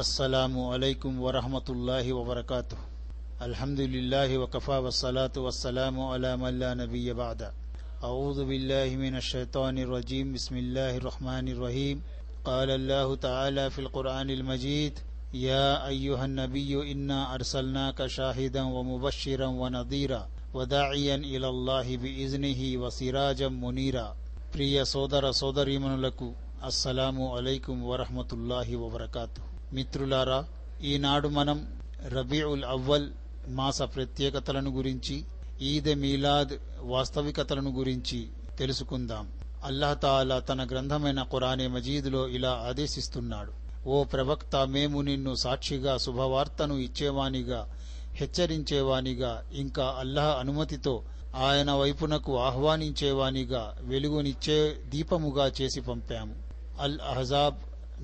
السلام علیکم ورحمۃ اللہ وبرکاتہ۔ الحمد للہ وقفا وسلاۃ وسلام علام اللہ نبی بعد۔ اعوذ باللہ من الشیطان الرجیم، بسم اللہ الرحمن الرحیم۔ قال اللہ تعالی فی القرآن المجید، یا ایوہ النبی، انا ارسلناک شاہدا ومبشرا ونذیرا وداعیا الاللہ بإذنه وسراجا منیرا۔ پریہ سودر سودری منلکو السلام علیکم ورحمۃ اللہ وبرکاتہ۔ మిత్రులారా ఈనాడు మనం రబీఉల్ అవ్వల్ మాస ప్రత్యేకతలను గురించి ఈద్ మీలాద్ వాస్తవికతలను గురించి తెలుసుకుందాం. అల్లహతాలా తన గ్రంథమైన ఖురానే మజీదులో ఇలా ఆదేశిస్తున్నాడు. ఓ ప్రవక్త మేము నిన్ను సాక్షిగా శుభవార్తను ఇచ్చేవానిగా హెచ్చరించేవానిగా ఇంకా అల్లాహ్ అనుమతితో ఆయన వైపునకు ఆహ్వానించేవానిగా వెలుగునిచ్చే దీపముగా చేసి పంపాము. అల్ అహజాబ్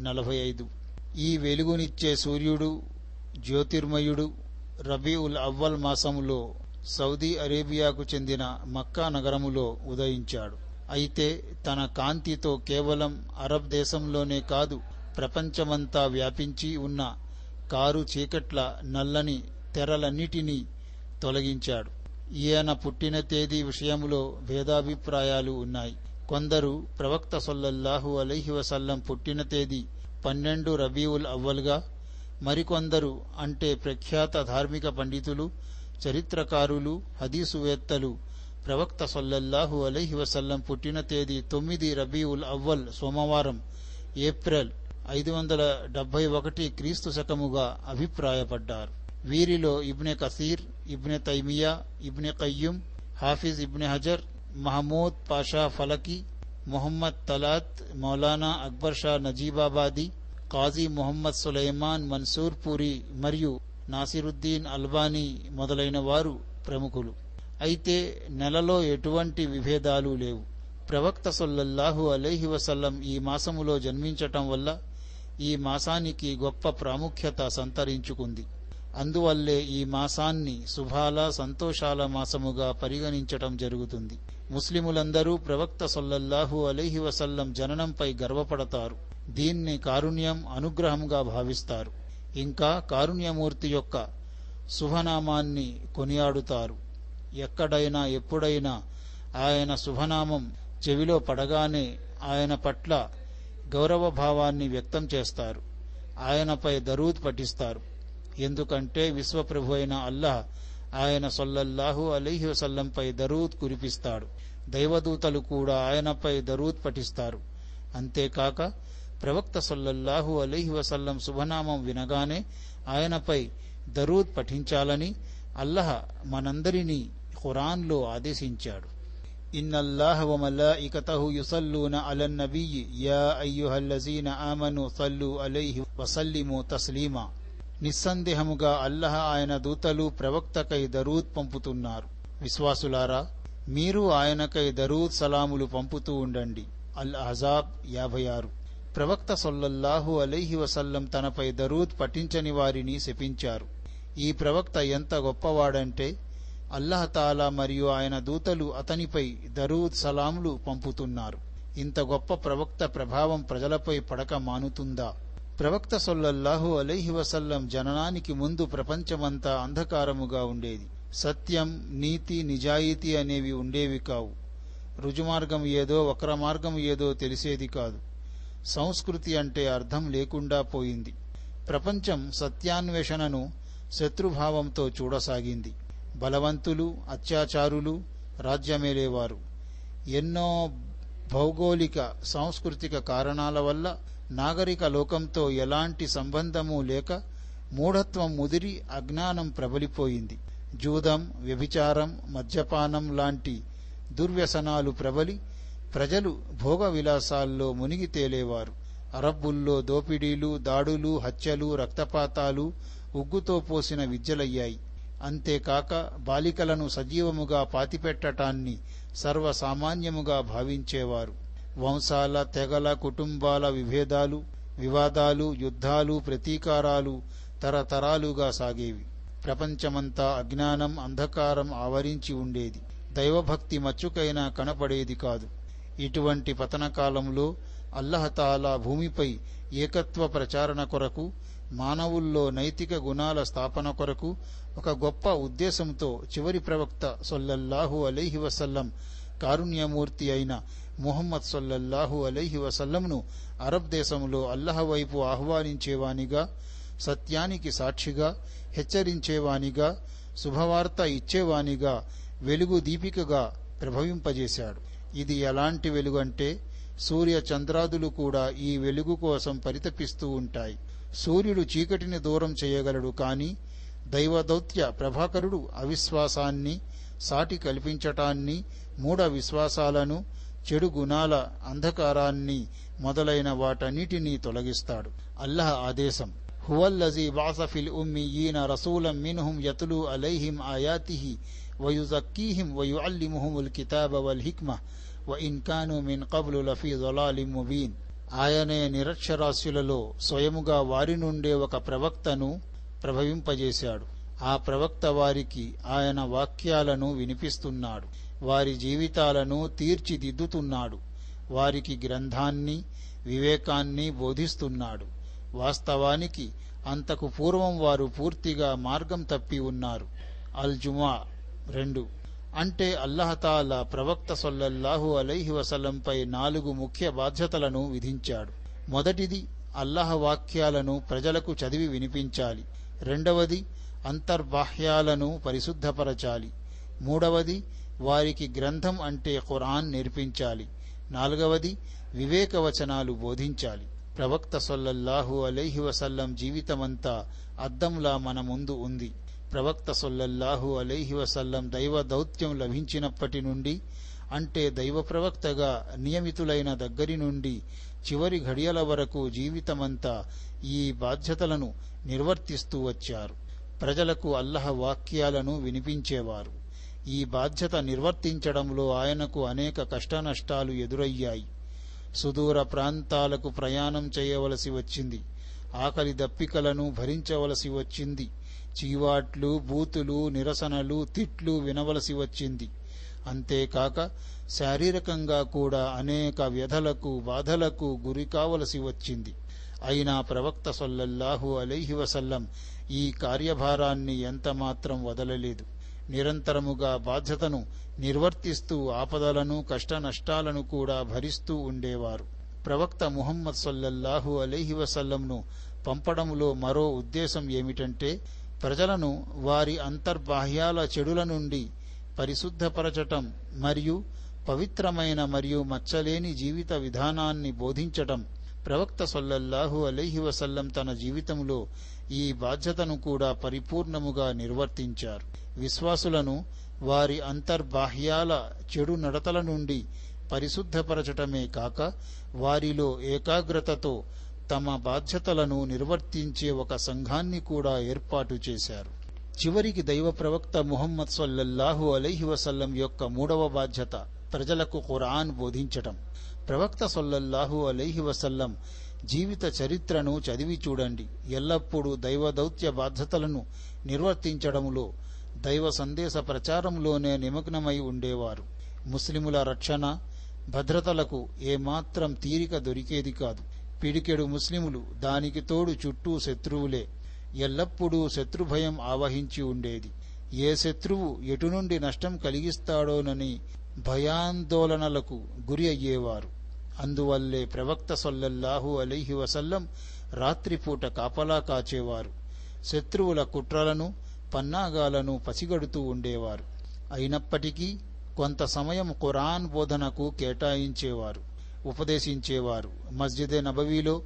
నలభై ఐదు. ఈ వెలుగునిచ్చే సూర్యుడు జ్యోతిర్మయుడు రబీఉల్ అవ్వల్ మాసములో సౌదీ అరేబియాకు చెందిన మక్కా నగరములో ఉదయించాడు. అయితే తన కాంతితో కేవలం అరబ్ దేశంలోనే కాదు ప్రపంచమంతా వ్యాపించి ఉన్న కారు చీకట్ల నల్లని తెరలన్నిటినీ తొలగించాడు. ఈయన పుట్టిన తేదీ విషయంలో భేదాభిప్రాయాలు ఉన్నాయి. కొందరు ప్రవక్త సొల్లల్లాహు అలీహి వసల్లం పుట్టిన తేదీ పన్నెండు రబీవుల్ అవ్వల్గా మరికొందరు అంటే ప్రఖ్యాత ధార్మిక పండితులు చరిత్రకారులు హదీసువేత్తలు. ప్రవక్త సొల్లల్లాహు అలైహి వసల్లం పుట్టిన తేదీ తొమ్మిది రబీవుల్ అవ్వల్ సోమవారం ఏప్రిల్ ఐదు వందల డెబ్బై ఒకటి క్రీస్తు శకముగా అభిప్రాయపడ్డారు. వీరిలో ఇబ్నె కసీర్ ఇబ్నె తైమియా ఇబ్నె కయ్యూం హాఫిజ్ ఇబ్నె హజర్ మహమూద్ పాషా ఫలకి మొహమ్మద్ తలాత్ మౌలానా అక్బర్ షా నజీబాబాది కాజీ మొహమ్మద్ సులైమాన్ మన్సూర్ పూరి మరియు నాసిరుద్దీన్ అల్బానీ మొదలైన వారు ప్రముఖులు. అయితే నెలలో ఎటువంటి విభేదాలు లేవు. ప్రవక్త సొల్లల్లాహు అలైహి వసల్లం ఈ మాసములో జన్మించటం వల్ల ఈ మాసానికి గొప్ప ప్రాముఖ్యత సంతరించుకుంది. అందువల్లే ఈ మాసాన్ని శుభాల సంతోషాల మాసముగా పరిగణించటం జరుగుతుంది. ముస్లిములందరూ ప్రవక్త సొల్లల్లాహు అలీహి వసల్లం జననంపై గర్వపడతారు. దీన్ని కారుణ్యం అనుగ్రహంగా భావిస్తారు. ఇంకా కారుణ్యమూర్తి యొక్క శుభనామాన్ని కొనియాడుతారు. ఎక్కడైనా ఎప్పుడైనా ఆయన శుభనామం చెవిలో పడగానే ఆయన పట్ల గౌరవభావాన్ని వ్యక్తం చేస్తారు. ఆయనపై దరూద్ పఠిస్తారు. ఎందుకంటే విశ్వప్రభు అయిన అల్లాహ్ ఆయన సొల్లల్లాహు అలీహి వసల్లంపై దరూద్ కురిపిస్తాడు దైవదూతలు కూడా ఆయనపై దరూద్ పఠిస్తారు అంతేకాక ప్రవక్త సొల్లల్లాహు అలీహి వసల్లం శుభనామం వినగానే ఆయనపై దరూద్ పఠించాలని అల్లహ మనందరినీ ఖురాన్లో ఆదేశించాడు إن الله وملائكته يصلون على النبي يا أيها الذين آمنوا صلوا عليه وسلموا تسليما నిస్సందేహముగా అల్లహ ఆయన దూతలు ప్రవక్తకై దరూద్ పంపుతున్నారు. విశ్వాసులారా మీరు ఆయనకై దరూద్ సలాములు పంపుతూ ఉండండి. అల్ అజాబ్ యాభై ఆరు. ప్రవక్త సొల్లల్లాహు అలైహి వసల్లం తనపై దరూద్ పఠించని వారిని శపించారు. ఈ ప్రవక్త ఎంత గొప్పవాడంటే అల్లహతాలా మరియు ఆయన దూతలు అతనిపై దరూద్ సలాములు పంపుతున్నారు. ఇంత గొప్ప ప్రవక్త ప్రభావం ప్రజలపై పడక మానుతుందా? ప్రవక్త సొల్లల్లాహు అలైహి వసల్లం జననానికి ముందు ప్రపంచమంతా అంధకారముగా ఉండేది. సత్యం నీతి నిజాయితీ అనేవి ఉండేవి కావు. రుజుమార్గం ఏదో వక్ర మార్గం ఏదో తెలిసేది కాదు. సంస్కృతి అంటే అర్థం లేకుండా పోయింది. ప్రపంచం సత్యాన్వేషణను శత్రుభావంతో చూడసాగింది. బలవంతులు అత్యాచారులు రాజ్యమేలేవారు. ఎన్నో భౌగోళిక సాంస్కృతిక కారణాల వల్ల నాగరిక లోకంతో ఎలాంటి సంబంధము లేక మూఢత్వం ముదిరి అజ్ఞానం ప్రబలిపోయింది. జూదం వ్యభిచారం మద్యపానం లాంటి దుర్వ్యసనాలు ప్రబలి ప్రజలు భోగ విలాసాల్లో మునిగి తేలేవారు. అరబ్బుల్లో దోపిడీలు దాడులు హత్యలు రక్తపాతాలు ఉగ్గుతో పోసిన విద్యలయ్యాయి. అంతేకాక బాలికలను సజీవముగా పాతిపెట్టటాన్ని సర్వసామాన్యముగా భావించేవారు. వంశాల తెగల కుటుంబాల విభేదాలు వివాదాలు యుద్ధాలు ప్రతీకారాలు తరతరాలుగా సాగేవి. ప్రపంచమంతా అజ్ఞానం అంధకారం ఆవరించి ఉండేది. దైవభక్తి మచ్చుకైనా కనపడేది కాదు. ఇటువంటి పతన కాలంలో అల్లహతాలా భూమిపై ఏకత్వ ప్రచారణ కొరకు మానవుల్లో నైతిక గుణాల స్థాపన కొరకు ఒక గొప్ప ఉద్దేశంతో చివరి ప్రవక్త సొల్లల్లాహు అలైహి వసల్లం కారుణ్యమూర్తి అయిన ముహమ్మద్ సొల్లహు అలైహి వసల్లంను అరబ్ దేశంలో అల్లహ వైపు ఆహ్వానించేవానిగా సత్యానికి సాక్షిగా హెచ్చరించేవానిగా శుభవార్త ఇచ్చేవానిగా వెలుగు దీపికగా ప్రభవింపజేశాడు. ఇది ఎలాంటి వెలుగు అంటే సూర్య చంద్రాదులు కూడా ఈ వెలుగు కోసం పరితపిస్తూ ఉంటాయి. సూర్యుడు చీకటిని దూరం చేయగలడు కాని దైవదౌత్య ప్రభాకరుడు అవిశ్వాసాన్ని సాటి కల్పించటాన్ని మూఢ విశ్వాసాలను చెడు గుణాల అంధకారాన్ని మొదలైన వాటన్నిటినీ తొలగిస్తాడు. అల్లహ ఆదేశం. హువల్లజీ బాసఫిల్ ఉమ్మి ఈయన రసూలం మిన్హుం యతులు అలైహిం ఆయాతిహి వయుజక్కీహిం వయు అల్లిముహుముల్ కితాబ వల్ హిక్మ వ ఇన్కాను మిన్ కబ్లు లఫీ జొలాలి ముబీన్ ఆయనే నిరక్షరాస్యులలో స్వయముగా వారి నుండే ఒక ప్రవక్తను ప్రభవింపజేశాడు. ఆ ప్రవక్త వారికి ఆయన వాక్యాలను వినిపిస్తున్నాడు. వారి జీవితాలను తీర్చిదిద్దుతున్నాడు. వారికి గ్రంథాన్ని వివేకాన్ని బోధిస్తున్నాడు. వాస్తవానికి అంతకు పూర్వం వారు పూర్తిగా మార్గం తప్పి ఉన్నారు. అల్ జుమా రెండు. అంటే అల్లహతాల ప్రవక్త సొల్లల్లాహు అలైహి వసలంపై నాలుగు ముఖ్య బాధ్యతలను విధించాడు. మొదటిది అల్లహ వాక్యాలను ప్రజలకు చదివి వినిపించాలి. రెండవది అంతర్బాహ్యాలను పరిశుద్ధపరచాలి. మూడవది వారికి గ్రంథం అంటే ఖురాన్ నేర్పించాలి. నాలుగవది వివేకవచనాలు బోధించాలి. ప్రవక్త సొల్లల్లాహు అలైహి వసల్లం జీవితమంతా అద్దంలా మన ముందు ఉంది. ప్రవక్త సొల్లల్లాహు అలైహి వసల్లం దైవ దౌత్యం లభించినప్పటి నుండి అంటే దైవ ప్రవక్తగా నియమితులైన దగ్గరి నుండి చివరి ఘడియల వరకు జీవితమంతా ఈ బాధ్యతలను నిర్వర్తిస్తూ వచ్చారు. ప్రజలకు అల్లహ వాక్యాలను వినిపించేవారు. ఈ బాధ్యత నిర్వర్తించడంలో ఆయనకు అనేక కష్టనష్టాలు ఎదురయ్యాయి. సుదూర ప్రాంతాలకు ప్రయాణం చేయవలసి వచ్చింది. ఆకలి దప్పికలను భరించవలసి వచ్చింది. చీవాట్లు బూతులు నిరసనలు తిట్లు వినవలసి వచ్చింది. అంతేకాక శారీరకంగా కూడా అనేక వ్యధలకు బాధలకు గురి కావలసి వచ్చింది. అయినా ప్రవక్త సొల్లల్లాహు అలైహి వసల్లం ఈ కార్యభారాన్ని ఎంతమాత్రం వదలలేదు. నిరంతరముగా బాధ్యతను నిర్వర్తిస్తూ ఆపదలను కష్ట నష్టాలను కూడా భరిస్తూ ఉండేవారు. ప్రవక్త ముహమ్మద్ సల్లల్లాహు అలీహి వసల్లంను పంపడంలో మరో ఉద్దేశం ఏమిటంటే ప్రజలను వారి అంతర్బాహ్యాల చెడుల నుండి పరిశుద్ధపరచటం మరియు పవిత్రమైన మరియు మచ్చలేని జీవిత విధానాన్ని బోధించటం ప్రవక్త సొల్లల్లాహు అలీహి వసల్లం తన జీవితంలో ఈ బాధ్యతను కూడా పరిపూర్ణముగా నిర్వర్తించారు. విశ్వాసులను వారి అంతర్బాహ్యాల చెడు నడతల నుండి పరిశుద్ధపరచటమే కాక వారిలో ఏకాగ్రతతో తమ బాధ్యతలను నిర్వర్తించే ఒక సంఘాన్ని కూడా ఏర్పాటు చేశారు. చివరికి దైవ ప్రవక్త ముహమ్మద్ సొల్లల్లాహు అలైహి వసల్లం యొక్క మూడవ బాధ్యత ప్రజలకు ఖురాన్ బోధించటం. ప్రవక్త సొల్లల్లాహు అలైహి వసల్లం జీవిత చరిత్రను చదివి చూడండి. ఎల్లప్పుడూ దైవ దౌత్య బాధ్యతలను నిర్వర్తించడంలో దైవ సందేశ ప్రచారంలోనే నిమగ్నమై ఉండేవారు. ముస్లిముల రక్షణ భద్రతలకు ఏమాత్రం తీరిక దొరికేది కాదు. పిడికెడు ముస్లిములు దానికి తోడు చుట్టూ శత్రువులే. ఎల్లప్పుడూ శత్రుభయం ఆవహించి ఉండేది. ఏ శత్రువు ఎటు నుండి నష్టం కలిగిస్తాడోనని భయాందోళనలకు గురి అయ్యేవారు. అందువల్లే ప్రవక్త సొల్లల్లాహు అలీహి వసల్లం రాత్రిపూట కాపలా కాచేవారు. శత్రువుల కుట్రలను పన్నాగాలను పసిగడుతూ ఉండేవారు. అయినప్పటికీ కొంత సమయం ఖురాన్ బోధనకు కేటాయించేవారు ఉపదేశించేవారు. మస్జిదే నబవీలో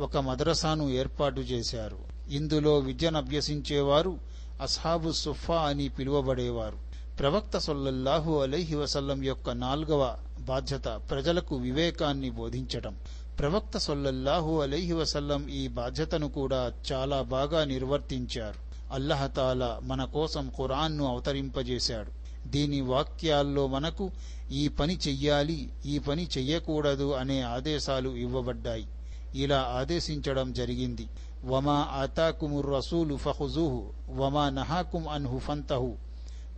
ఒక మద్రసాను ఏర్పాటు చేశారు. ఇందులో విద్యనభ్యసించేవారు అస్హాబు సుఫా అని పిలువబడేవారు. ప్రవక్త సొల్లల్లాహు అలైహి వసల్లం యొక్క నాల్గవ బాధ్యత ప్రజలకు వివేకాన్ని బోధించటం. ప్రవక్త సొల్లల్లాహు అలైహి వసల్లం ఈ బాధ్యతను కూడా చాలా బాగా నిర్వర్తించారు. అల్లహతాల మన కోసం ఖురాన్ను అవతరింపజేశాడు. దీని వాక్యాల్లో మనకు ఈ పని చెయ్యాలి ఈ పని చెయ్యకూడదు అనే ఆదేశాలు ఇవ్వబడ్డాయి. ఇలా ఆదేశించడం జరిగింది. వమా ఆతాకుముర్ రసూలు ఫహుజూహు వమా నహాకుం అన్హు ఫంతహు.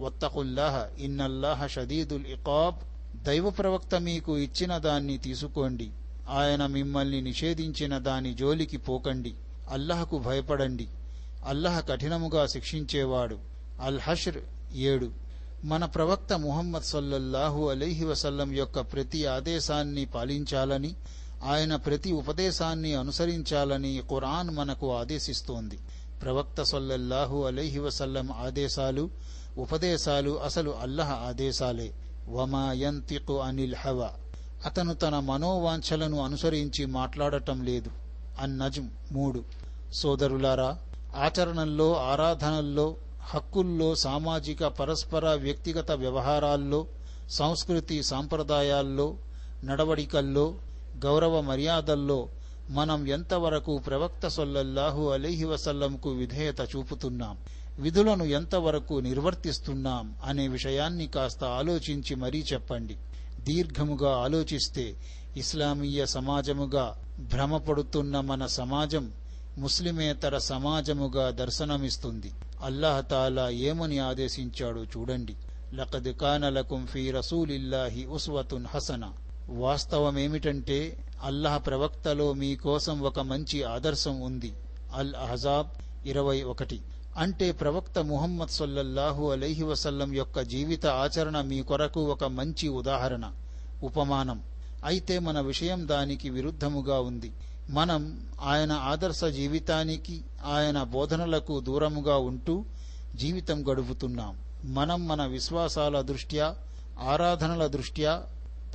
వత్తకుల్లాహ ఇన్నల్లాహ షదీదుల్ ఇకాబ్ దైవ ప్రవక్త మీకు ఇచ్చిన దాన్ని తీసుకోండి. ఆయన మిమ్మల్ని నిషేధించిన దాని జోలికి పోకండి. అల్లహకు భయపడండి. అల్లహ కఠినముగా శిక్షించేవాడు. అల్ హష్ర్ ఏడు. మన ప్రవక్త ముహమ్మద్ సల్లల్లాహు అలీహి వసల్లం యొక్క ప్రతి ఆదేశాన్ని పాలించాలని ఆయన ప్రతి ఉపదేశాన్ని అనుసరించాలని ఖురాన్ మనకు ఆదేశిస్తోంది. ప్రవక్త సల్లల్లాహు అలీహి వసల్లం ఆదేశాలు ఉపదేశాలు అసలు అల్లహ ఆదేశాలే. వమా యంతికు అనిల్ హవ. అతను తన మనోవాంఛలను అనుసరించి మాట్లాడటం లేదు. అన్నజం మూడు. సోదరులారా ఆచరణల్లో ఆరాధనల్లో హక్కుల్లో సామాజిక పరస్పర వ్యక్తిగత వ్యవహారాల్లో సంస్కృతి సాంప్రదాయాల్లో నడవడికల్లో గౌరవ మర్యాదల్లో మనం ఎంతవరకు ప్రవక్త సొల్లల్లాహు అలీహి వసల్లంకు విధేయత చూపుతున్నాం? విధులను ఎంతవరకు నిర్వర్తిస్తున్నాం అనే విషయాన్ని కాస్త ఆలోచించి మరీ చెప్పండి. దీర్ఘముగా ఆలోచిస్తే ఇస్లామీయ సమాజముగా భ్రమపడుతున్న మన సమాజం ముస్లిమేతర సమాజముగా దర్శనమిస్తుంది. అల్లాహతాలా ఏమని ఆదేశించాడో చూడండి. లకద్ కానలకుం ఫీ రసూలిల్లాహి ఉస్వతున్ హసన. వాస్తవమేమిటంటే అల్లాహ్ ప్రవక్తలో మీకోసం ఒక మంచి ఆదర్శం ఉంది. అల్ అహజాబ్ ఇరవై ఒకటి. అంటే ప్రవక్త ముహమ్మద్ సొల్లల్లాహు అలైహి వసల్లం యొక్క జీవిత ఆచరణ మీ కొరకు ఒక మంచి ఉదాహరణ ఉపమానం. అయితే మన విషయం దానికి విరుద్ధముగా ఉంది. మనం ఆయన ఆదర్శ జీవితానికి ఆయన బోధనలకు దూరముగా ఉంటూ జీవితం గడుపుతున్నాం. మనం మన విశ్వాసాల దృష్ట్యా ఆరాధనల దృష్ట్యా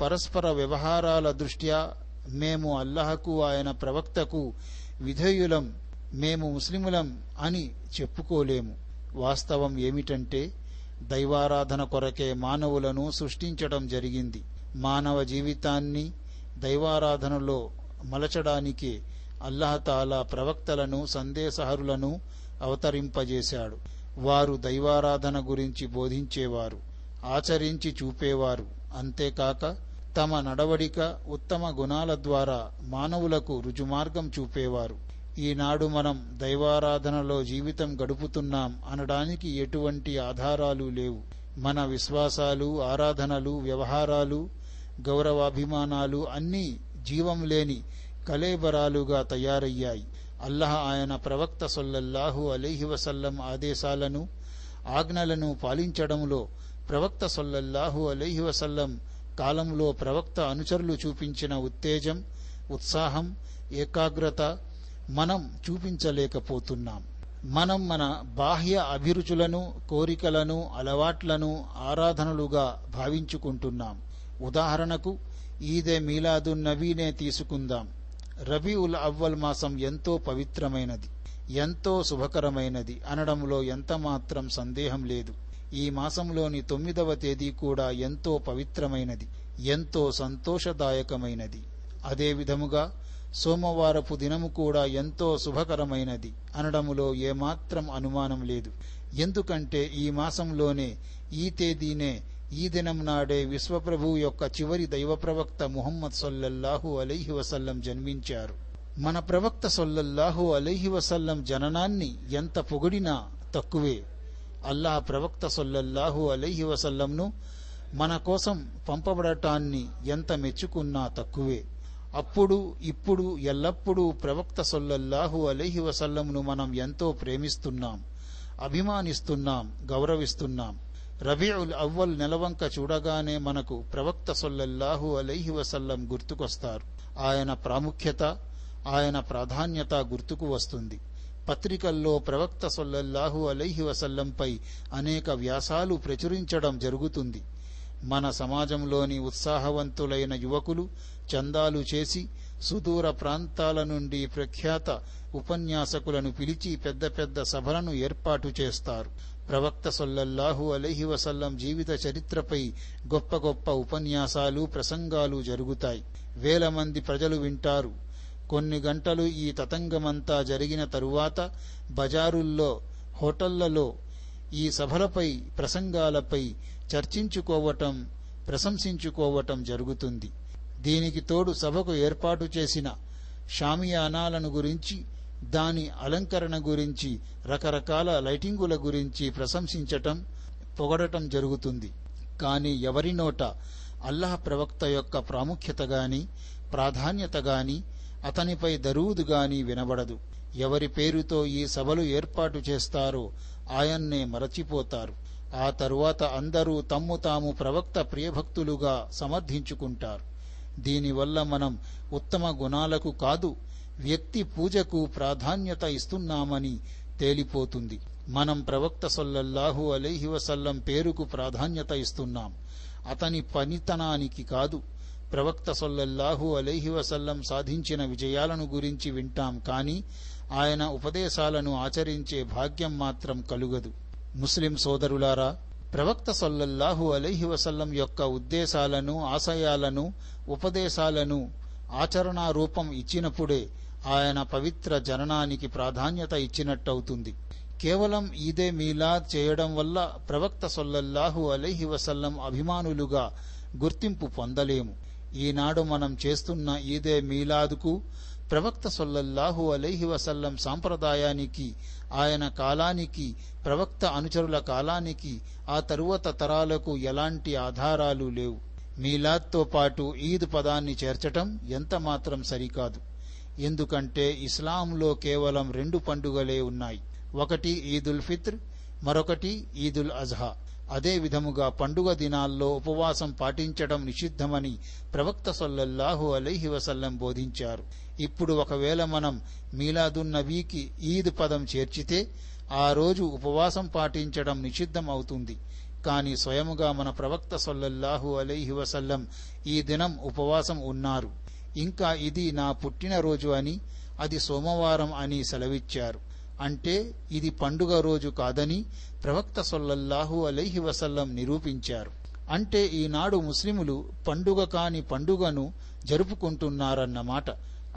పరస్పర వ్యవహారాల దృష్ట్యా మేము అల్లహకు ఆయన ప్రవక్తకు విధేయులం. మేము ముస్లిములం అని చెప్పుకోలేము. వాస్తవం ఏమిటంటే దైవారాధన కొరకే మానవులను సృష్టించడం జరిగింది. మానవ జీవితాన్ని దైవారాధనలో మలచడానికి అల్లహతాలా ప్రవక్తలను సందేశహరులను అవతరింపజేశాడు. వారు దైవారాధన గురించి బోధించేవారు ఆచరించి చూపేవారు. అంతేకాక తమ నడవడిక ఉత్తమ గుణాల ద్వారా మానవులకు రుజుమార్గం చూపేవారు. ఈనాడు మనం దైవారాధనలో జీవితం గడుపుతున్నాం అనడానికి ఎటువంటి ఆధారాలు లేవు. మన విశ్వాసాలు ఆరాధనలు వ్యవహారాలు గౌరవాభిమానాలు అన్నీ జీవం లేని కలేబరాలుగా తయారయ్యాయి. అల్లహ ఆయన ప్రవక్త సొల్లల్లాహు అలీహి వసల్లం ఆదేశాలను ఆజ్ఞలను పాలించడంలో ప్రవక్త సొల్లల్లాహు అలీహి వసల్లం కాలంలో ప్రవక్త అనుచరులు చూపించిన ఉత్తేజం ఉత్సాహం ఏకాగ్రత మనం చూపించలేకపోతున్నాం. మనం మన బాహ్య అభిరుచులను కోరికలను అలవాట్లను ఆరాధనలుగా భావించుకుంటున్నాం. ఉదాహరణకు ఈదే మీలాదున్ నవీనే తీసుకుందాం. రబీఉల్ అవ్వల్ మాసం ఎంతో పవిత్రమైనది ఎంతో శుభకరమైనది అనడంలో ఎంతమాత్రం సందేహం లేదు. ఈ మాసంలోని తొమ్మిదవ తేదీ కూడా ఎంతో పవిత్రమైనది ఎంతో సంతోషదాయకమైనది. అదే విధముగా సోమవారపు దినము కూడా ఎంతో శుభకరమైనది. అనడములో ఏమాత్రం అనుమానం లేదు. ఎందుకంటే ఈ మాసంలోనే ఈ తేదీనే ఈ దినం నాడే విశ్వప్రభు యొక్క చివరి దైవ ప్రవక్త ముహమ్మద్ సొల్లల్లాహు అలైహి వసల్లం జన్మించారు. మన ప్రవక్త సొల్లల్లాహు అలైహి వసల్లం జననాన్ని ఎంత పొగిడినా తక్కువే. అల్లాహ్ ప్రవక్త సొల్లల్లాహు అలైహి వసల్లంను మన కోసం పంపబడటాన్ని ఎంత మెచ్చుకున్నా తక్కువే. అప్పుడు ఇప్పుడు ఎల్లప్పుడూ ప్రవక్త సొల్లల్లాహు అలీహి వసల్లంను మనం ఎంతో ప్రేమిస్తున్నాం అభిమానిస్తున్నాం గౌరవిస్తున్నాం. రబీఉల్ అవ్వల్ నెలవంక చూడగానే మనకు ప్రవక్త సొల్లల్లాహు అలీహి వసల్లం గుర్తుకొస్తారు. ఆయన ప్రాముఖ్యత ఆయన ప్రాధాన్యత గుర్తుకు వస్తుంది. పత్రికల్లో ప్రవక్త సొల్లల్లాహు అలీహి వసల్లంపై అనేక వ్యాసాలు ప్రచురించడం జరుగుతుంది. మన సమాజంలోని ఉత్సాహవంతులైన యువకులు చందాలు చేసి సుదూర ప్రాంతాల నుండి ప్రఖ్యాత ఉపన్యాసకులను పిలిచి పెద్ద పెద్ద సభలను ఏర్పాటు చేస్తారు. ప్రవక్త సొల్లల్లాహు అలహి వసల్లం జీవిత చరిత్రపై గొప్ప గొప్ప ఉపన్యాసాలు ప్రసంగాలు జరుగుతాయి. వేల మంది ప్రజలు వింటారు. కొన్ని గంటలు ఈ తతంగమంతా జరిగిన తరువాత బజారుల్లో హోటళ్ళలో ఈ సభలపై ప్రసంగాలపై చర్చించుకోవటం ప్రశంసించుకోవటం జరుగుతుంది. దీనికి తోడు సభకు ఏర్పాటు చేసిన షామియానాలను గురించి దాని అలంకరణ గురించి రకరకాల లైటింగుల గురించి ప్రశంసించటం పొగడటం జరుగుతుంది. కానీ ఎవరి నోట ప్రవక్త యొక్క ప్రాముఖ్యత గాని ప్రాధాన్యత గాని అతనిపై దరూదు గాని వినబడదు. ఎవరి పేరుతో ఈ సభలు ఏర్పాటు చేస్తారో ఆయన్నే మరచిపోతారు. ఆ తరువాత అందరూ తమ్ము తాము ప్రవక్త ప్రియభక్తులుగా సమర్థించుకుంటారు. దీనివల్ల మనం ఉత్తమ గుణాలకు కాదు వ్యక్తి పూజకు ప్రాధాన్యత ఇస్తున్నామని తేలిపోతుంది. మనం ప్రవక్త సొల్లల్లాహు అలైహి వసల్లం పేరుకు ప్రాధాన్యత ఇస్తున్నాం. అతని పనితనానికి కాదు ప్రవక్త సొల్లల్లాహు అలైహి వసల్లం సాధించిన విజయాలను గురించి వింటాం కాని ఆయన ఉపదేశాలను ఆచరించే భాగ్యం మాత్రం కలుగదు. ముస్లిం సోదరులారా ప్రవక్త సొల్లల్లాహు అలైహి వసల్లం యొక్క ఉద్దేశాలను ఆశయాలను ఉపదేశాలను ఆచరణా రూపం ఇచ్చినప్పుడే ఆయన పవిత్ర జననానికి ప్రాధాన్యత ఇచ్చినట్టవుతుంది. కేవలం ఈదే మీలాద్ చేయడం వల్ల ప్రవక్త సొల్లల్లాహు అలైహి వసల్లం అభిమానులుగా గుర్తింపు పొందలేము. ఈనాడు మనం చేస్తున్న ఈదే మీలాదుకు ప్రవక్త సొల్లల్లాహు అలైహి వసల్లం సాంప్రదాయానికి ఆయన కాలానికి ప్రవక్త అనుచరుల కాలానికి ఆ తరువాత తరాలకు ఎలాంటి ఆధారాలు లేవు. మీలాద్తో పాటు ఈద్ పదాన్ని చేర్చటం ఎంత మాత్రం సరికాదు. ఎందుకంటే ఇస్లాంలో కేవలం రెండు పండుగలే ఉన్నాయి. ఒకటి ఈదుల్ ఫిత్ర్ మరొకటి ఈదుల్ అజ్హా. అదే విధముగా పండుగ దినాల్లో ఉపవాసం పాటించడం నిషిద్ధమని ప్రవక్త సొల్లల్లాహు అలైహి వసల్లం బోధించారు. ఇప్పుడు ఒకవేళ మనం మీలాదున్నవీకి ఈద్ పదం చేర్చితే ఆ రోజు ఉపవాసం పాటించడం నిషిద్ధం అవుతుంది కాని స్వయముగా మన ప్రవక్త సొల్లల్లాహు అలైహి వసల్లం ఈ దినం ఉపవాసం ఉన్నారు. ఇంకా ఇది నా పుట్టినరోజు అని అది సోమవారం అని సెలవిచ్చారు. అంటే ఇది పండుగ రోజు కాదని ప్రవక్త సొల్లల్లాహు అలైహి వసల్లం నిరూపించారు. అంటే ఈనాడు ముస్లిములు పండుగ కాని పండుగను జరుపుకుంటున్నారన్నమాట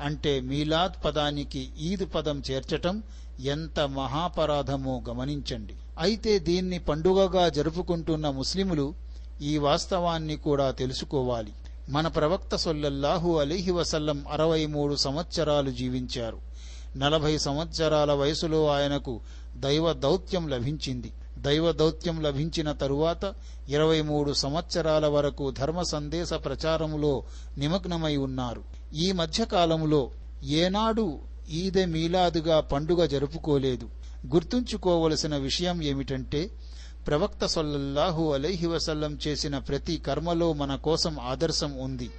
అంటే మీలాద్ పదానికి ఈద్ పదం చేర్చటం ఎంత మహాపరాధమో గమనించండి. అయితే దీన్ని పండుగగా జరుపుకుంటున్న ముస్లిములు ఈ వాస్తవాన్ని కూడా తెలుసుకోవాలి. మన ప్రవక్త సొల్లల్లాహు అలీహి వసల్లం అరవై మూడు సంవత్సరాలు జీవించారు. నలభై సంవత్సరాల వయసులో ఆయనకు దైవ దౌత్యం లభించింది. దైవ దౌత్యం లభించిన తరువాత ఇరవై మూడు సంవత్సరాల వరకు ధర్మ సందేశ ప్రచారములో నిమగ్నమై ఉన్నారు. ఈ మధ్యకాలములో ఏనాడు ఈదె మీలాదుగా పండుగ జరుపుకోలేదు. గుర్తుంచుకోవలసిన విషయం ఏమిటంటే ప్రవక్త సొల్లహు అలైహి వసల్లం చేసిన ప్రతి కర్మలో మన కోసం ఆదర్శం ఉంది.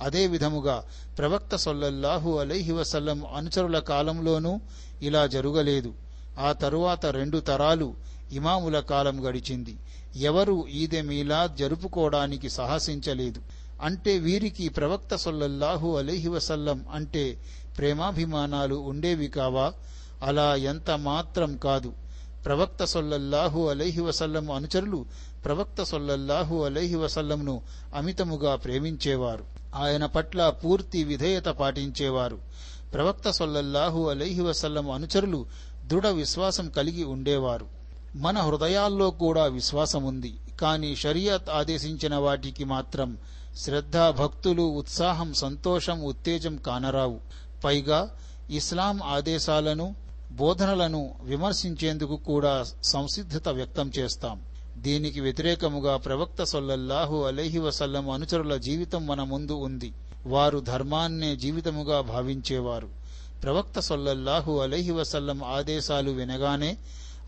అదే విధముగా ప్రవక్త సొల్లల్లాహు అలైహి వసల్లం అనుచరుల కాలంలోనూ ఇలా జరుగలేదు. ఆ తరువాత రెండు తరాలు ఇమాముల కాలం గడిచింది. ఎవరు ఈదె మీలాద్ జరుపుకోవడానికి సాహసించలేదు. అంటే వీరికి ప్రవక్త సొల్లల్లాహు అలీహి వసల్లం అంటే ప్రేమాభిమానాలు ఉండేవి కావా? అలా ఎంత మాత్రం కాదు. ప్రవక్త సొల్లల్లాహు అలైహి వసల్లం అనుచరులు ప్రవక్త సొల్లల్లాహు అలైహి వసల్లంను అమితముగా ప్రేమించేవారు. ఆయన పట్ల పూర్తి విధేయత పాటించేవారు. ప్రవక్త సొల్లల్లాహు అలైహి వసల్లం అనుచరులు దృఢ విశ్వాసం కలిగి ఉండేవారు. మన హృదయాల్లో కూడా విశ్వాసం ఉంది కానీ షరియత్ ఆదేశించిన వాటికి మాత్రం శ్రద్ధ భక్తులు ఉత్సాహం సంతోషం ఉత్తేజం కానరావు. పైగా ఇస్లాం ఆదేశాలను బోధనలను విమర్శించేందుకు కూడా సంసిద్ధత వ్యక్తం చేస్తాం. దీనికి వ్యతిరేకముగా ప్రవక్త సొల్లల్లాహు అలైహి వసల్లం అనుచరుల జీవితం మన ముందు ఉంది. వారు ధర్మాన్నే జీవితముగా భావించేవారు. ప్రవక్త సొల్లల్లాహు అలైహి వసల్లం ఆదేశాలు వినగానే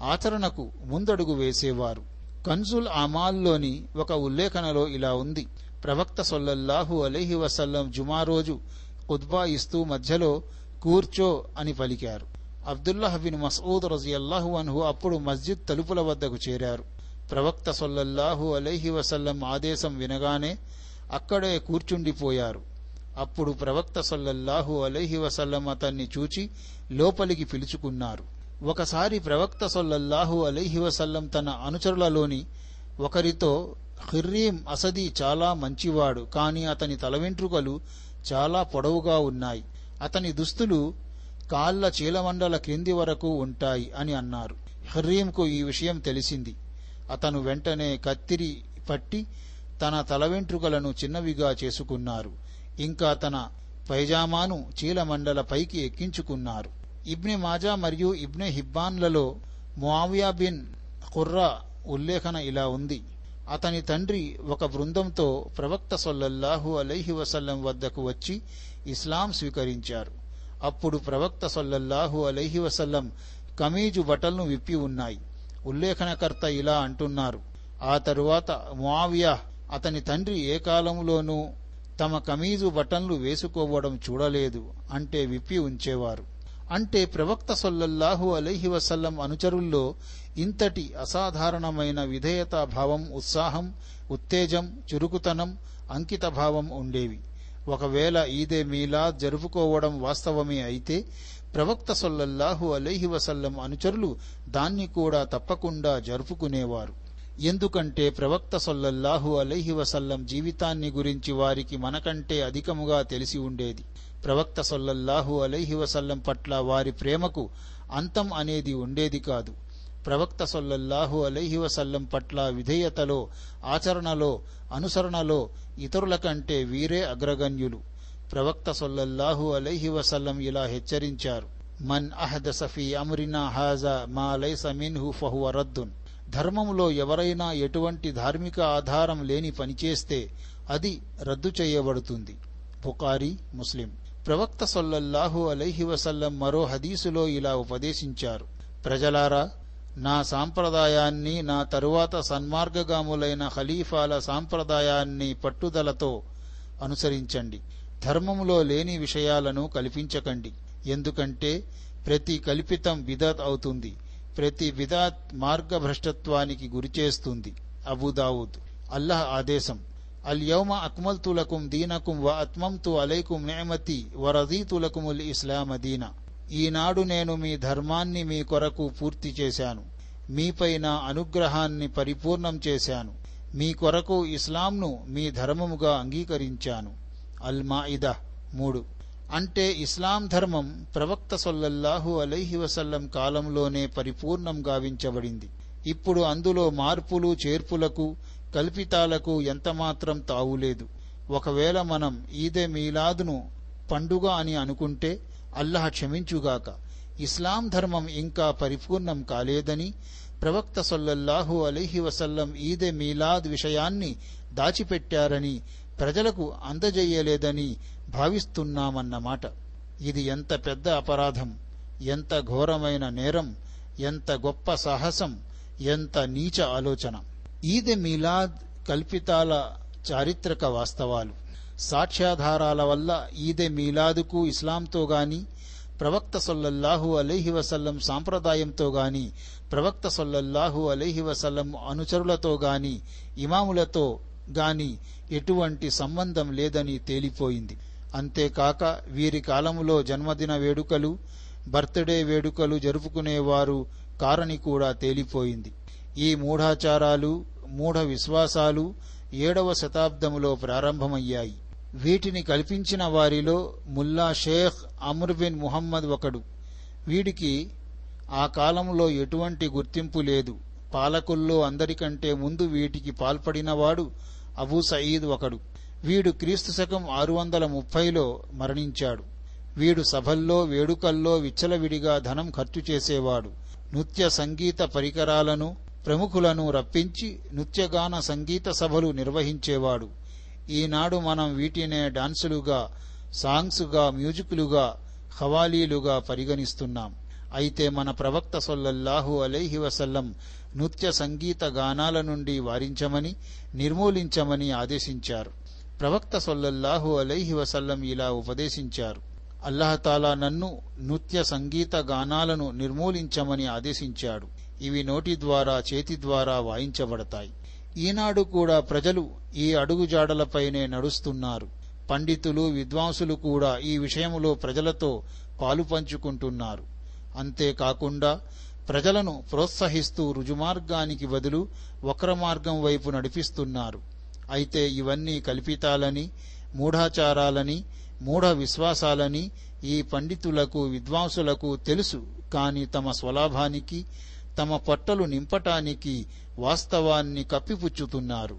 ఆచరణకు ముందడుగు వేసేవారు. కన్జుల్ అమాల్లోని ఒక ఉల్లేఖనలో ఇలా ఉంది. ప్రవక్త సొల్లల్లాహు అలైహి వసల్లం జుమా రోజు ఖుద్బా ఇస్తూ మధ్యలో కూర్చో అని పలికారు. అబ్దుల్లాహ్ బిన్ మసూద్ రజియల్లాహు అన్హు అప్పుడు మస్జిద్ తలుపుల వద్దకు చేరారు. ప్రవక్త సొల్లల్లాహు అలైహి వసల్లం ఆదేశం వినగానే అక్కడే కూర్చుండిపోయారు. అప్పుడు ప్రవక్త సొల్లల్లాహు అలైహి వసల్లం అతన్ని చూచి లోపలికి పిలుచుకున్నారు. ఒకసారి ప్రవక్త సొల్లల్లాహు అలైహి వసల్లం తన అనుచరులలోని ఒకరితో హిర్రీం అసది చాలా మంచివాడు కాని అతని తల వెంట్రుకలు చాలా పొడవుగా ఉన్నాయి. అతని దుస్తులు కాళ్ళ చీలమండల క్రింది వరకు ఉంటాయి అని అన్నారు. హర్రీంకు ఈ విషయం తెలిసింది. అతను వెంటనే కత్తిరి పట్టి తన తల వెంట్రుకలను చిన్నవిగా చేసుకున్నారు. ఇంకా తన పైజామాను చీలమండల పైకి ఎక్కించుకున్నారు. ఇబ్నె మాజా మరియు ఇబ్నె హిబ్బాన్లలో ముఆవియా బిన్ ఖుర్రా ఉల్లేఖన ఇలా ఉంది. అతని తండ్రి ఒక బృందంతో ప్రవక్త సొల్లల్లాహు అలైహి వసల్లం వద్దకు వచ్చి ఇస్లాం స్వీకరించారు. అప్పుడు ప్రవక్త సొల్లల్లాహు అలైహి వసల్లం కమీజు బటల్ను విప్పి ఉన్నాయి. ఉల్లేఖనకర్త ఇలా అంటున్నారు. ఆ తరువాత మావియా అతని తండ్రి ఏ కాలంలోనూ తమ కమీజు బటన్లు వేసుకోవడం చూడలేదు అంటే విప్పి ఉంచేవారు. అంటే ప్రవక్త సొల్లల్లాహు అలైహి వసల్లం అనుచరుల్లో ఇంతటి అసాధారణమైన విధేయతా భావం ఉత్సాహం ఉత్తేజం చురుకుతనం అంకితభావం ఉండేవి. ఒకవేళ ఈదే మీలా జరుపుకోవడం వాస్తవమే అయితే ప్రవక్త సొల్లల్లాహు అలైహి వసల్లం అనుచరులు దాన్ని కూడా తప్పకుండా జరుపుకునేవారు. ఎందుకంటే ప్రవక్త సొల్లల్లాహు అలైహి వసల్లం జీవితాన్ని గురించి వారికి మనకంటే అధికముగా తెలిసి ఉండేది. ప్రవక్త సొల్లల్లాహు అలైహి వసల్లం పట్ల వారి ప్రేమకు అంతం అనేది ఉండేది కాదు. ప్రవక్త సొల్లల్లాహు అలైహి వసల్లం పట్ల విధేయతలో ఆచరణలో అనుసరణలో ఇతరుల కంటే వీరే అగ్రగణ్యులు. ప్రవక్త సొల్లల్లాహు అలైహి వసల్లం ఇలా హెచ్చరించారు. మన్ అహదస ఫీ అమ్రినా హాజా మా లైస మిన్హు ఫహువ రద్దున్. ధర్మములో ఎవరైనా ఎటువంటి ధార్మిక ఆధారం లేని పనిచేస్తే అది రద్దు చేయబడుతుంది. బుకారి ముస్లిం. ప్రవక్త సొల్లల్లాహు అలైహి వసల్లం మరో హదీసులో ఇలా ఉపదేశించారు. ప్రజలారా నా సాంప్రదాయాన్ని నా తరువాత సన్మార్గగాములైన ఖలీఫాల సాంప్రదాయాన్ని పట్టుదలతో అనుసరించండి. ధర్మములో లేని విషయాలను కల్పించకండి. ఎందుకంటే ప్రతి కల్పితం విదత్ అవుతుంది. ప్రతి విదత్ మార్గభ్రష్టత్వానికి గురిచేస్తుంది అబుదావుద్ అల్లాహ్ ఆదేశం. అల్యౌమ అక్మల్తులకుం దీనకుం వ అత్మంతు అలైకుం నేమతి వరదీతులకుముల్ ఇస్లామ దీనా. ఈనాడు నేను మీ ధర్మాన్ని మీ కొరకు పూర్తి చేశాను. మీపైన అనుగ్రహాన్ని పరిపూర్ణం చేశాను. మీ కొరకు ఇస్లాంను మీ ధర్మముగా అంగీకరించాను. అల్మాయిదా మూడు. అంటే ఇస్లాం ధర్మం ప్రవక్త సొల్లల్లాహు అలైహి వసల్లం కాలంలోనే పరిపూర్ణం గావించబడింది. ఇప్పుడు అందులో మార్పులు చేర్పులకు కల్పితాలకు ఎంతమాత్రం తావులేదు. ఒకవేళ మనం ఈదే మీలాదును పండుగ అని అనుకుంటే అల్లహ క్షమించుగాక. ఇస్లాం ధర్మం ఇంకా పరిపూర్ణం కాలేదని ప్రవక్త సొల్లల్లాహు అలైహి వసల్లం ఈదే మీలాద్ విషయాన్ని దాచిపెట్టారని ప్రజలకు అందజేయలేదని భావిస్తున్నామన్నమాట. ఇది ఎంత పెద్ద అపరాధం ఎంత ఘోరమైన నేరం ఎంత గొప్ప సాహసం ఎంత నీచ ఆలోచన. ఈదె మీలాద్ కల్పితాల చారిత్రక వాస్తవాలు. సాక్ష్యాధారాల వల్ల ఈదె మీలాదుకు ఇస్లాంతో గాని ప్రవక్త సొల్లల్లాహు అలీహి వసల్లం సాంప్రదాయంతో గాని ప్రవక్త సొల్లల్లాహు అలీహి వసల్లం అనుచరులతో గాని ఇమాములతో గాని ఎటువంటి సంబంధం లేదని తేలిపోయింది. అంతేకాక వీరి కాలములో జన్మదిన వేడుకలు బర్త్డే వేడుకలు జరుపుకునేవారు కారని కూడా తేలిపోయింది. ఈ మూఢాచారాలు మూఢ విశ్వాసాలు ఏడవ శతాబ్దములో ప్రారంభమయ్యాయి. వీటిని కల్పించిన వారిలో Mulla Sheikh Amar bin Muhammad ఒకడు. వీడికి ఆ కాలంలో ఎటువంటి గుర్తింపు లేదు. పాలకుల్లో అందరికంటే ముందు వీటికి పాల్పడినవాడు అబూ సయీద్ ఒకడు. వీడు క్రీస్తు శకం ఆరు వందల ముప్పైలో మరణించాడు. వీడు సభల్లో వేడుకల్లో విచ్చలవిడిగా ధనం ఖర్చు చేసేవాడు. నృత్య సంగీత పరికరాలను ప్రముఖులను రప్పించి నృత్యగాన సంగీత సభలు నిర్వహించేవాడు. ఈనాడు మనం వీటినే డాన్సులుగా సాంగ్సుగా మ్యూజిక్లుగా ఖవాలీలుగా పరిగణిస్తున్నాం. అయితే మన ప్రవక్త సొల్లల్లాహు అలైహి వసల్లం నృత్య సంగీత గానాల నుండి వారించమని నిర్మూలించమని ఆదేశించారు. ప్రవక్త సొల్లల్లాహు అలైహి వసల్లం ఇలా ఉపదేశించారు. అల్లహతాలా నన్ను నృత్య సంగీత గానాలను నిర్మూలించమని ఆదేశించాడు. ఇవి నోటి ద్వారా చేతి ద్వారా వాయించబడతాయి. ఈనాడు కూడా ప్రజలు ఈ అడుగుజాడలపైనే నడుస్తున్నారు. పండితులు విద్వాంసులు కూడా ఈ విషయంలో ప్రజలతో పాలు పంచుకుంటున్నారు. అంతేకాకుండా ప్రజలను ప్రోత్సహిస్తూ రుజుమార్గానికి బదులు వక్రమార్గం వైపు నడిపిస్తున్నారు. అయితే ఇవన్నీ కల్పితాలని మూఢాచారాలని మూఢ విశ్వాసాలని ఈ పండితులకు విద్వాంసులకు తెలుసు. కాని తమ స్వలాభానికి తమ పట్టలు నింపటానికి వాస్తవాన్ని కప్పిపుచ్చుతున్నారు.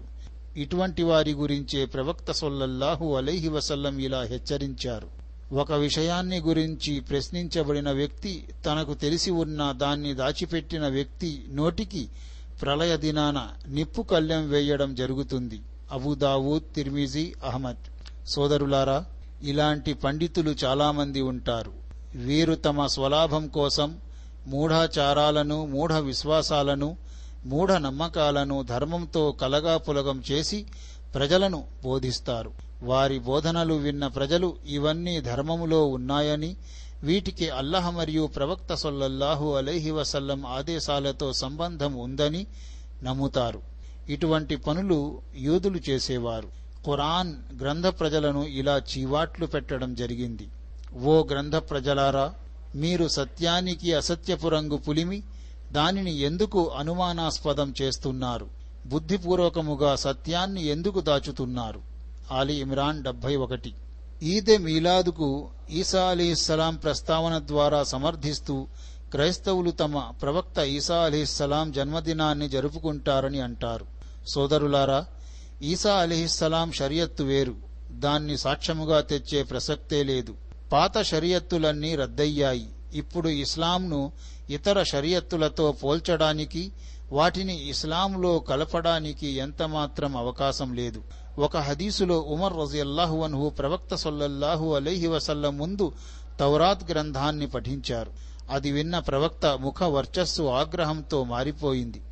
ఇటువంటి వారి గురించే ప్రవక్త సొల్లల్లాహు అలైహి వసల్లం ఇలా హెచ్చరించారు. ఒక విషయాన్ని గురించి ప్రశ్నించబడిన వ్యక్తి తనకు తెలిసి ఉన్న దాన్ని దాచిపెట్టిన వ్యక్తి నోటికి ప్రళయ దినాన నిప్పు కళ్ళెం వేయడం జరుగుతుంది. అబుదావూద్ తిర్మిజీ అహ్మద్. సోదరులారా ఇలాంటి పండితులు చాలామంది ఉంటారు. వీరు తమ స్వలాభం కోసం మూఢాచారాలను మూఢ విశ్వాసాలను మూఢ నమ్మకాలను ధర్మంతో కలగాపులగం చేసి ప్రజలను బోధిస్తారు. వారి బోధనలు విన్న ప్రజలు ఇవన్నీ ధర్మములో ఉన్నాయని వీటికి అల్లహ మరియు ప్రవక్త సొల్లల్లాహు అలైహి వసల్లం ఆదేశాలతో సంబంధం ఉందని నమ్ముతారు. ఇటువంటి పనులు యూదులు చేసేవారు. ఖురాన్ గ్రంథ ప్రజలను ఇలా చీవాట్లు పెట్టడం జరిగింది. ఓ గ్రంథ ప్రజలారా మీరు సత్యానికి అసత్యపు రంగు పులిమి దానిని ఎందుకు అనుమానాస్పదం చేస్తున్నారు? బుద్ధిపూర్వకముగా సత్యాన్ని ఎందుకు దాచుతున్నారు? ఆలి ఇమ్రాన్ డెబ్బై ఒకటి. ఈదె మీలాదుకు ఈసా అలీస్సలాం ప్రస్తావన ద్వారా సమర్థిస్తూ క్రైస్తవులు తమ ప్రవక్త ఈసా అలీస్సలాం జన్మదినాన్ని జరుపుకుంటారని అంటారు. సోదరులారా ఈసా అలీస్సలాం షరియత్తు వేరు. దాన్ని సాక్ష్యముగా తెచ్చే ప్రసక్తే లేదు. పాత షరియత్తులన్నీ రద్దయ్యాయి. ఇప్పుడు ఇస్లాంను ఇతర షరియత్తులతో పోల్చడానికి వాటిని ఇస్లాంలో కలపడానికి ఎంతమాత్రం అవకాశం లేదు. ఒక హదీసులో ఉమర్ రజియల్లాహు అన్హు ప్రవక్త సొల్లల్లాహు అలైహి వసల్లం ముందు తౌరాత్ గ్రంథాన్ని పఠించారు. అది విన్న ప్రవక్త ముఖ వర్చస్సు ఆగ్రహంతో మారిపోయింది.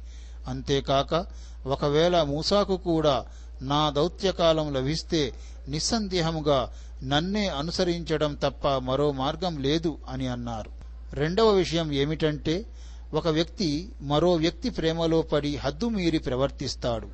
అంతేకాక ఒకవేళ మూసాకు కూడా నా దౌత్యకాలం లభిస్తే నిస్సందేహముగా నన్నే అనుసరించడం తప్ప మరో మార్గం లేదు అని అన్నారు. రెండవ విషయం ఏమిటంటే ఒక వ్యక్తి మరో వ్యక్తి ప్రేమలో పడి హద్దు మీరి ప్రవర్తిస్తాడు.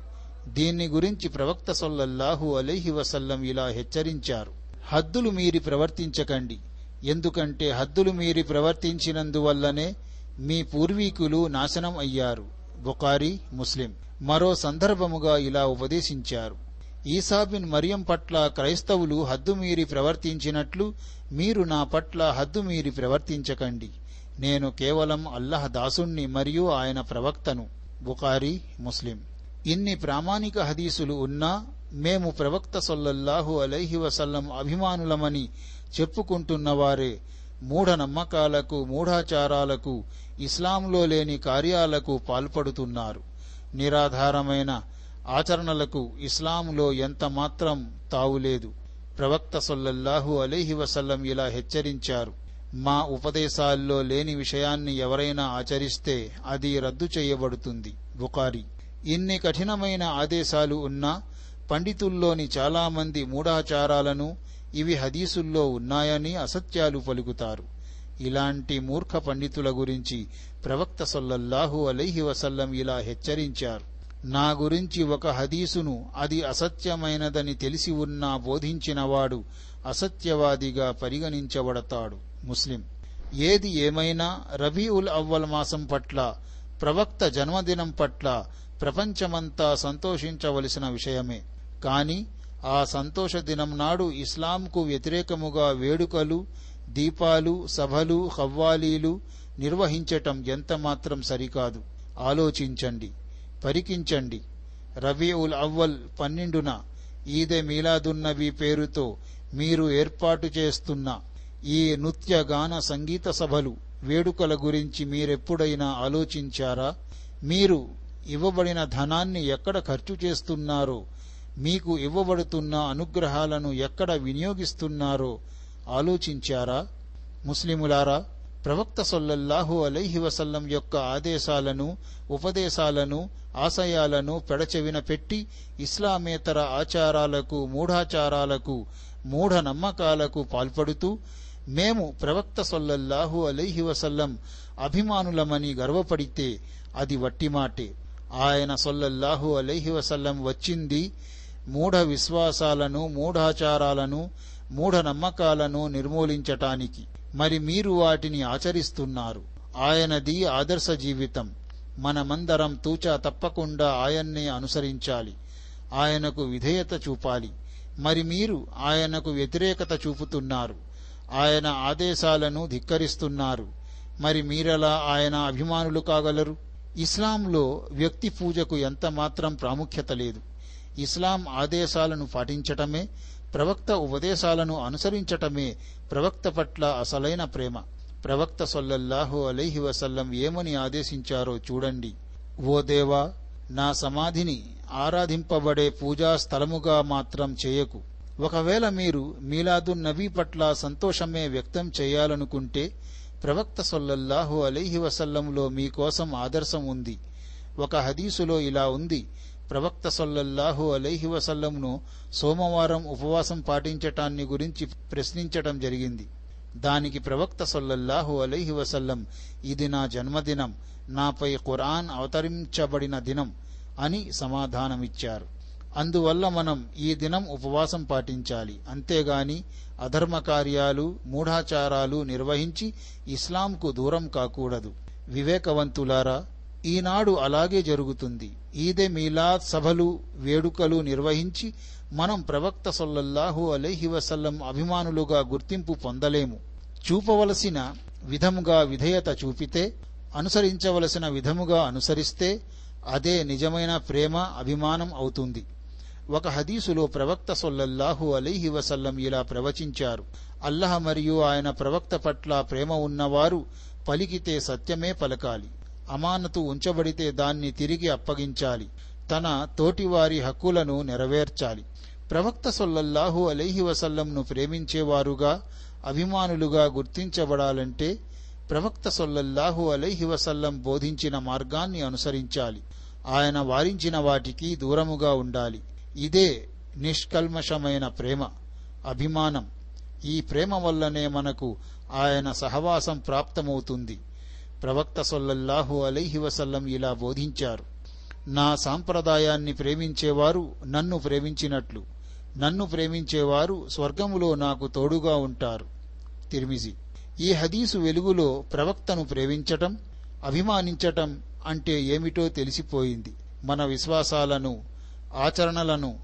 దీన్ని గురించి ప్రవక్త సొల్లహు అలీహి వసల్లం ఇలా హెచ్చరించారు. హద్దులు మీరి ప్రవర్తించకండి. ఎందుకంటే హద్దులు మీరి ప్రవర్తించినందువల్లనే మీ పూర్వీకులు నాశనం అయ్యారు. బుకారి ముస్లిం. మరో సందర్భముగా ఇలా ఉపదేశించారు. ఈసాబిన్ మరియం పట్ల క్రైస్తవులు హద్దుమీరి ప్రవర్తించినట్లు మీరు నా పట్ల హద్దుమీరి ప్రవర్తించకండి. నేను కేవలం అల్లహ దాసుణ్ణి మరియు ఆయన ప్రవక్తను. బుకారి ముస్లిం. ఇన్ని ప్రామాణిక హదీసులు ఉన్నా మేము ప్రవక్త సొల్లల్లాహు అలైహి వసల్లం అభిమానులమని చెప్పుకుంటున్నవారే మూఢ నమ్మకాలకు మూఢాచారాలకు ఇస్లాంలో లేని కార్యాలకు పాల్పడుతున్నారు. నిరాధారమైన ఆచరణలకు ఇస్లాంలో ఎంత మాత్రం తావులేదు ప్రవక్త సొల్లల్లాహు అలీహి వసల్లం ఇలా హెచ్చరించారు. మా ఉపదేశాల్లో లేని విషయాన్ని ఎవరైనా ఆచరిస్తే అది రద్దు చేయబడుతుంది. బుకారి ఇన్ని కఠినమైన ఆదేశాలు ఉన్నా పండితుల్లోని చాలామంది మూఢాచారాలను ఇవి హదీసుల్లో ఉన్నాయని అసత్యాలు పలుకుతారు. ఇలాంటి మూర్ఖ పండితుల గురించి ప్రవక్త సొల్లల్లాహు అలీహి వసల్లం ఇలా హెచ్చరించారు. నా గురించి ఒక హదీసును అది అసత్యమైనదని తెలిసి ఉన్నా బోధించినవాడు అసత్యవాదిగా పరిగణించబడతాడు. ముస్లిం. ఏది ఏమైనా రబీఉల్ అవ్వల్ మాసం పట్ల ప్రవక్త జన్మదినం పట్ల ప్రపంచమంతా సంతోషించవలసిన విషయమే. కాని ఆ సంతోష దినం నాడు ఇస్లాంకు వ్యతిరేకముగా వేడుకలు దీపాలు సభలు హవ్వాలీలు నిర్వహించటం ఎంతమాత్రం సరికాదు. ఆలోచించండి. పరికించండి. రబీఉల్ అవ్వల్ పన్నెండున ఈదె మీలాదున్నవి పేరుతో మీరు ఏర్పాటు చేస్తున్న ఈ నృత్య గాన సంగీత సభలు వేడుకల గురించి మీరెప్పుడైనా ఆలోచించారా? మీరు ఇవ్వబడిన ధనాన్ని ఎక్కడ ఖర్చు చేస్తున్నారో మీకు ఇవ్వబడుతున్న అనుగ్రహాలను ఎక్కడ వినియోగిస్తున్నారో ఆలోచించారా? ముస్లిములారా ప్రవక్త సొల్లల్లాహు అలైహి వసల్లం యొక్క ఆదేశాలను ఉపదేశాలను ఆశయాలను పెడచెవిన పెట్టి ఇస్లామేతర ఆచారాలకు మూఢాచారాలకు మూఢ నమ్మకాలకు పాల్పడుతూ మేము ప్రవక్త సొల్లల్లాహు అలైహి వసల్లం అభిమానులమని గర్వపడితే అది వట్టిమాటే. ఆయన సొల్లల్లాహు అలైహి వసల్లం వచ్చింది మూఢ విశ్వాసాలను మూఢాచారాలను మూఢ నమ్మకాలను నిర్మూలించటానికి. మరి మీరు వాటిని ఆచరిస్తున్నారు. ఆయనది ఆదర్శ జీవితం. మనమందరం తూచా తప్పకుండా ఆయన్నే అనుసరించాలి. ఆయనకు విధేయత చూపాలి. మరి మీరు ఆయనకు వ్యతిరేకత చూపుతున్నారు. ఆయన ఆదేశాలను ధిక్కరిస్తున్నారు. మరి మీరెలా ఆయన అభిమానులు కాగలరు? ఇస్లాంలో వ్యక్తి పూజకు ఎంత మాత్రం ప్రాముఖ్యత లేదు. ఇస్లాం ఆదేశాలను పాటించటమే ప్రవక్త ఉపదేశాలను అనుసరించటమే ప్రవక్త పట్ల అసలైన ప్రేమ. ప్రవక్త సొల్లల్లాహు అలైహి వసల్లం ఏమని ఆదేశించారో చూడండి. ఓ దేవా నా సమాధిని ఆరాధింపబడే పూజా స్థలముగా మాత్రం చేయకు. ఒకవేళ మీరు మీలాదున్ నబీ పట్ల సంతోషమే వ్యక్తం చేయాలనుకుంటే ప్రవక్త సొల్లల్లాహు అలీహి వసల్లంలో మీకోసం ఆదర్శం ఉంది. ఒక హదీసులో ఇలా ఉంది. ప్రవక్త సొల్లల్లాహు అలైహి వసల్లంను సోమవారం ఉపవాసం పాటించటాన్ని గురించి ప్రశ్నించటం జరిగింది. దానికి ప్రవక్త సొల్లల్లాహు అలైహి వసల్లం ఇది నా జన్మదినం నాపై ఖురాన్ అవతరించబడిన దినం అని సమాధానమిచ్చారు. అందువల్ల మనం ఈ దినం ఉపవాసం పాటించాలి. అంతేగాని అధర్మ కార్యాలు మూఢాచారాలు నిర్వహించి ఇస్లాంకు దూరం కాకూడదు. వివేకవంతులారా ఈనాడు అలాగే జరుగుతుంది. ఈదే మీలాద్ సభలు వేడుకలు నిర్వహించి మనం ప్రవక్త సొల్లల్లాహు అలైహి వసల్లం అభిమానులుగా గుర్తింపు పొందలేము. చూపవలసిన విధముగా విధేయత చూపితే అనుసరించవలసిన విధముగా అనుసరిస్తే అదే నిజమైన ప్రేమ అభిమానం అవుతుంది. ఒక హదీసులో ప్రవక్త సొల్లల్లాహు అలీహి వసల్లం ఇలా ప్రవచించారు. అల్లహ మరియు ఆయన ప్రవక్త పట్ల ప్రేమ ఉన్నవారు పలికితే సత్యమే పలకాలి. అమానతు ఉంచబడితే దాన్ని తిరిగి అప్పగించాలి. తన తోటివారి హక్కులను నెరవేర్చాలి. ప్రవక్త సొల్లల్లాహు అలైహి వసల్లంను ప్రేమించేవారుగా అభిమానులుగా గుర్తించబడాలంటే ప్రవక్త సొల్లల్లాహు అలైహి వసల్లం బోధించిన మార్గాన్ని అనుసరించాలి. ఆయన వారించిన వాటికి దూరముగా ఉండాలి. ఇదే నిష్కల్మషమైన ప్రేమ అభిమానం. ఈ ప్రేమ వల్లనే మనకు ఆయన సహవాసం ప్రాప్తమవుతుంది. ప్రవక్త సొల్లల్లాహు అలైహి వసల్లం ఇలా బోధించారు. నా సాంప్రదాయాన్ని ప్రేమించేవారు నన్ను ప్రేమించినట్లు నన్ను ప్రేమించేవారు స్వర్గములో నాకు తోడుగా ఉంటారు. తిరిమిజి. ఈ హదీసు వెలుగులో ప్రవక్తను ప్రేమించటం అభిమానించటం అంటే ఏమిటో తెలిసిపోయింది. మన విశ్వాసాలను ఆచరణలను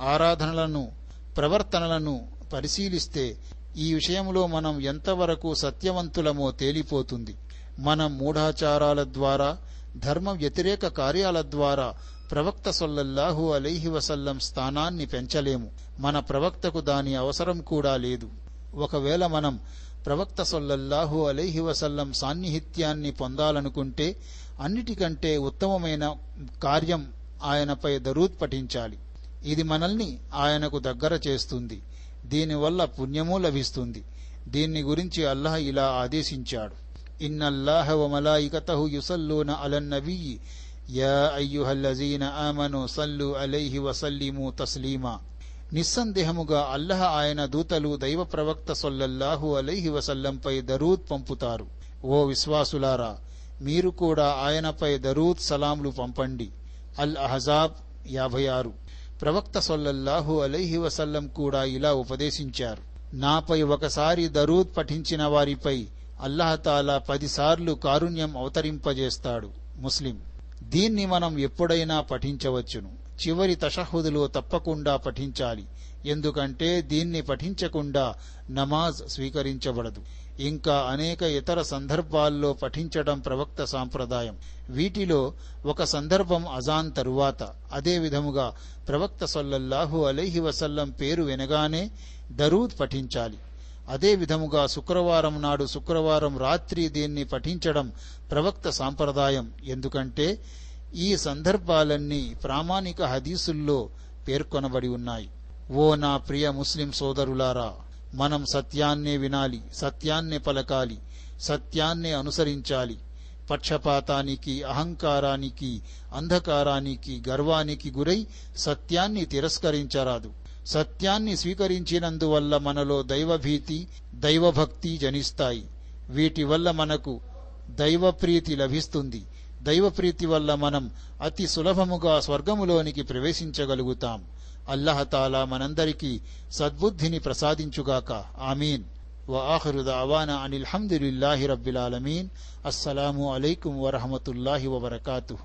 ఆరాధనలను ప్రవర్తనలను పరిశీలిస్తే ఈ విషయంలో మనం ఎంతవరకు సత్యవంతులమో తేలిపోతుంది. మనం మూఢాచారాల ద్వారా ధర్మ వ్యతిరేక కార్యాల ద్వారా ప్రవక్త సొల్లల్లాహు అలీహి వసల్లం స్థానాన్ని పెంచలేము. మన ప్రవక్తకు దాని అవసరం కూడా లేదు. ఒకవేళ మనం ప్రవక్త సొల్లల్లాహు అలీహి వసల్లం సాన్నిహిత్యాన్ని పొందాలనుకుంటే అన్నిటికంటే ఉత్తమమైన కార్యం ఆయనపై దరూద్ పఠించాలి. ఇది మనల్ని ఆయనకు దగ్గర చేస్తుంది. దీనివల్ల పుణ్యము లభిస్తుంది. దీన్ని గురించి అల్లాహ్ ఇలా ఆదేశించాడు. ఇన్నల్లాహ వమలాయికతహు యుసల్లూన అలన్ నబీ యా అయ్యుహల్లజీన ఆమను సల్లు అలైహి వసల్లిము తస్లీమా నిస్సందేహముగా అల్లహ ఆయన దూతలు దైవ ప్రవక్త సొల్లల్లాహు అలైహి వసల్లంపై దరూద్ పంపుతారు. ఓ విశ్వాసులారా మీరు కూడా ఆయనపై దరూద్ సలాంలు పంపండి. అల్ అహజాబ్ యాభై ఆరు. ప్రవక్త సొల్లల్లాహు అలైహి వసల్లం కూడా ఇలా ఉపదేశించారు. నాపై ఒకసారి దరూద్ పఠించిన వారిపై అల్లహతాలా పదిసార్లు కారుణ్యం అవతరింపజేస్తాడు ముస్లిం. దీన్ని మనం ఎప్పుడైనా పఠించవచ్చును. చివరి తషహుదులో తప్పకుండా పఠించాలి. ఎందుకంటే దీన్ని పఠించకుండా నమాజ్ స్వీకరించబడదు. ఇంకా అనేక ఇతర సందర్భాల్లో పఠించడం ప్రవక్త సాంప్రదాయం. వీటిలో ఒక సందర్భం అజాన్ తరువాత. అదే విధముగా ప్రవక్త సొల్లల్లాహు అలైహి వసల్లం పేరు వినగానే దరూద్ పఠించాలి. అదే విధముగా శుక్రవారం నాడు శుక్రవారం రాత్రి దీన్ని పఠించడం ప్రవక్త సాంప్రదాయం. ఎందుకంటే ఈ సందర్భాలన్నీ ప్రామాణిక హదీసుల్లో పేర్కొనబడి ఉన్నాయి. ఓ నా ప్రియ ముస్లిం సోదరులారా మనం సత్యాన్నే వినాలి సత్యాన్నే పలకాలి సత్యాన్నే అనుసరించాలి. పక్షపాతానికి అహంకారానికి అంధకారానికి గర్వానికి గురై సత్యాన్ని తిరస్కరించరాదు. సత్యాన్ని స్వీకరించినందువల్ల మనలో దైవభీతి దైవభక్తి జనిస్తాయి వీటి వల్ల మనకు దైవప్రీతి లభిస్తుంది దైవప్రీతి వల్ల మనం అతి సులభముగా స్వర్గములోనికి ప్రవేశించగలుగుతాం అల్లహతాలా మనందరికీ సద్బుద్ధిని ప్రసాదించుగాక ఆమీన్ وآخر دعوانا عن الحمد لله رب العالمين السلام عليكم ورحمة الله وبركاته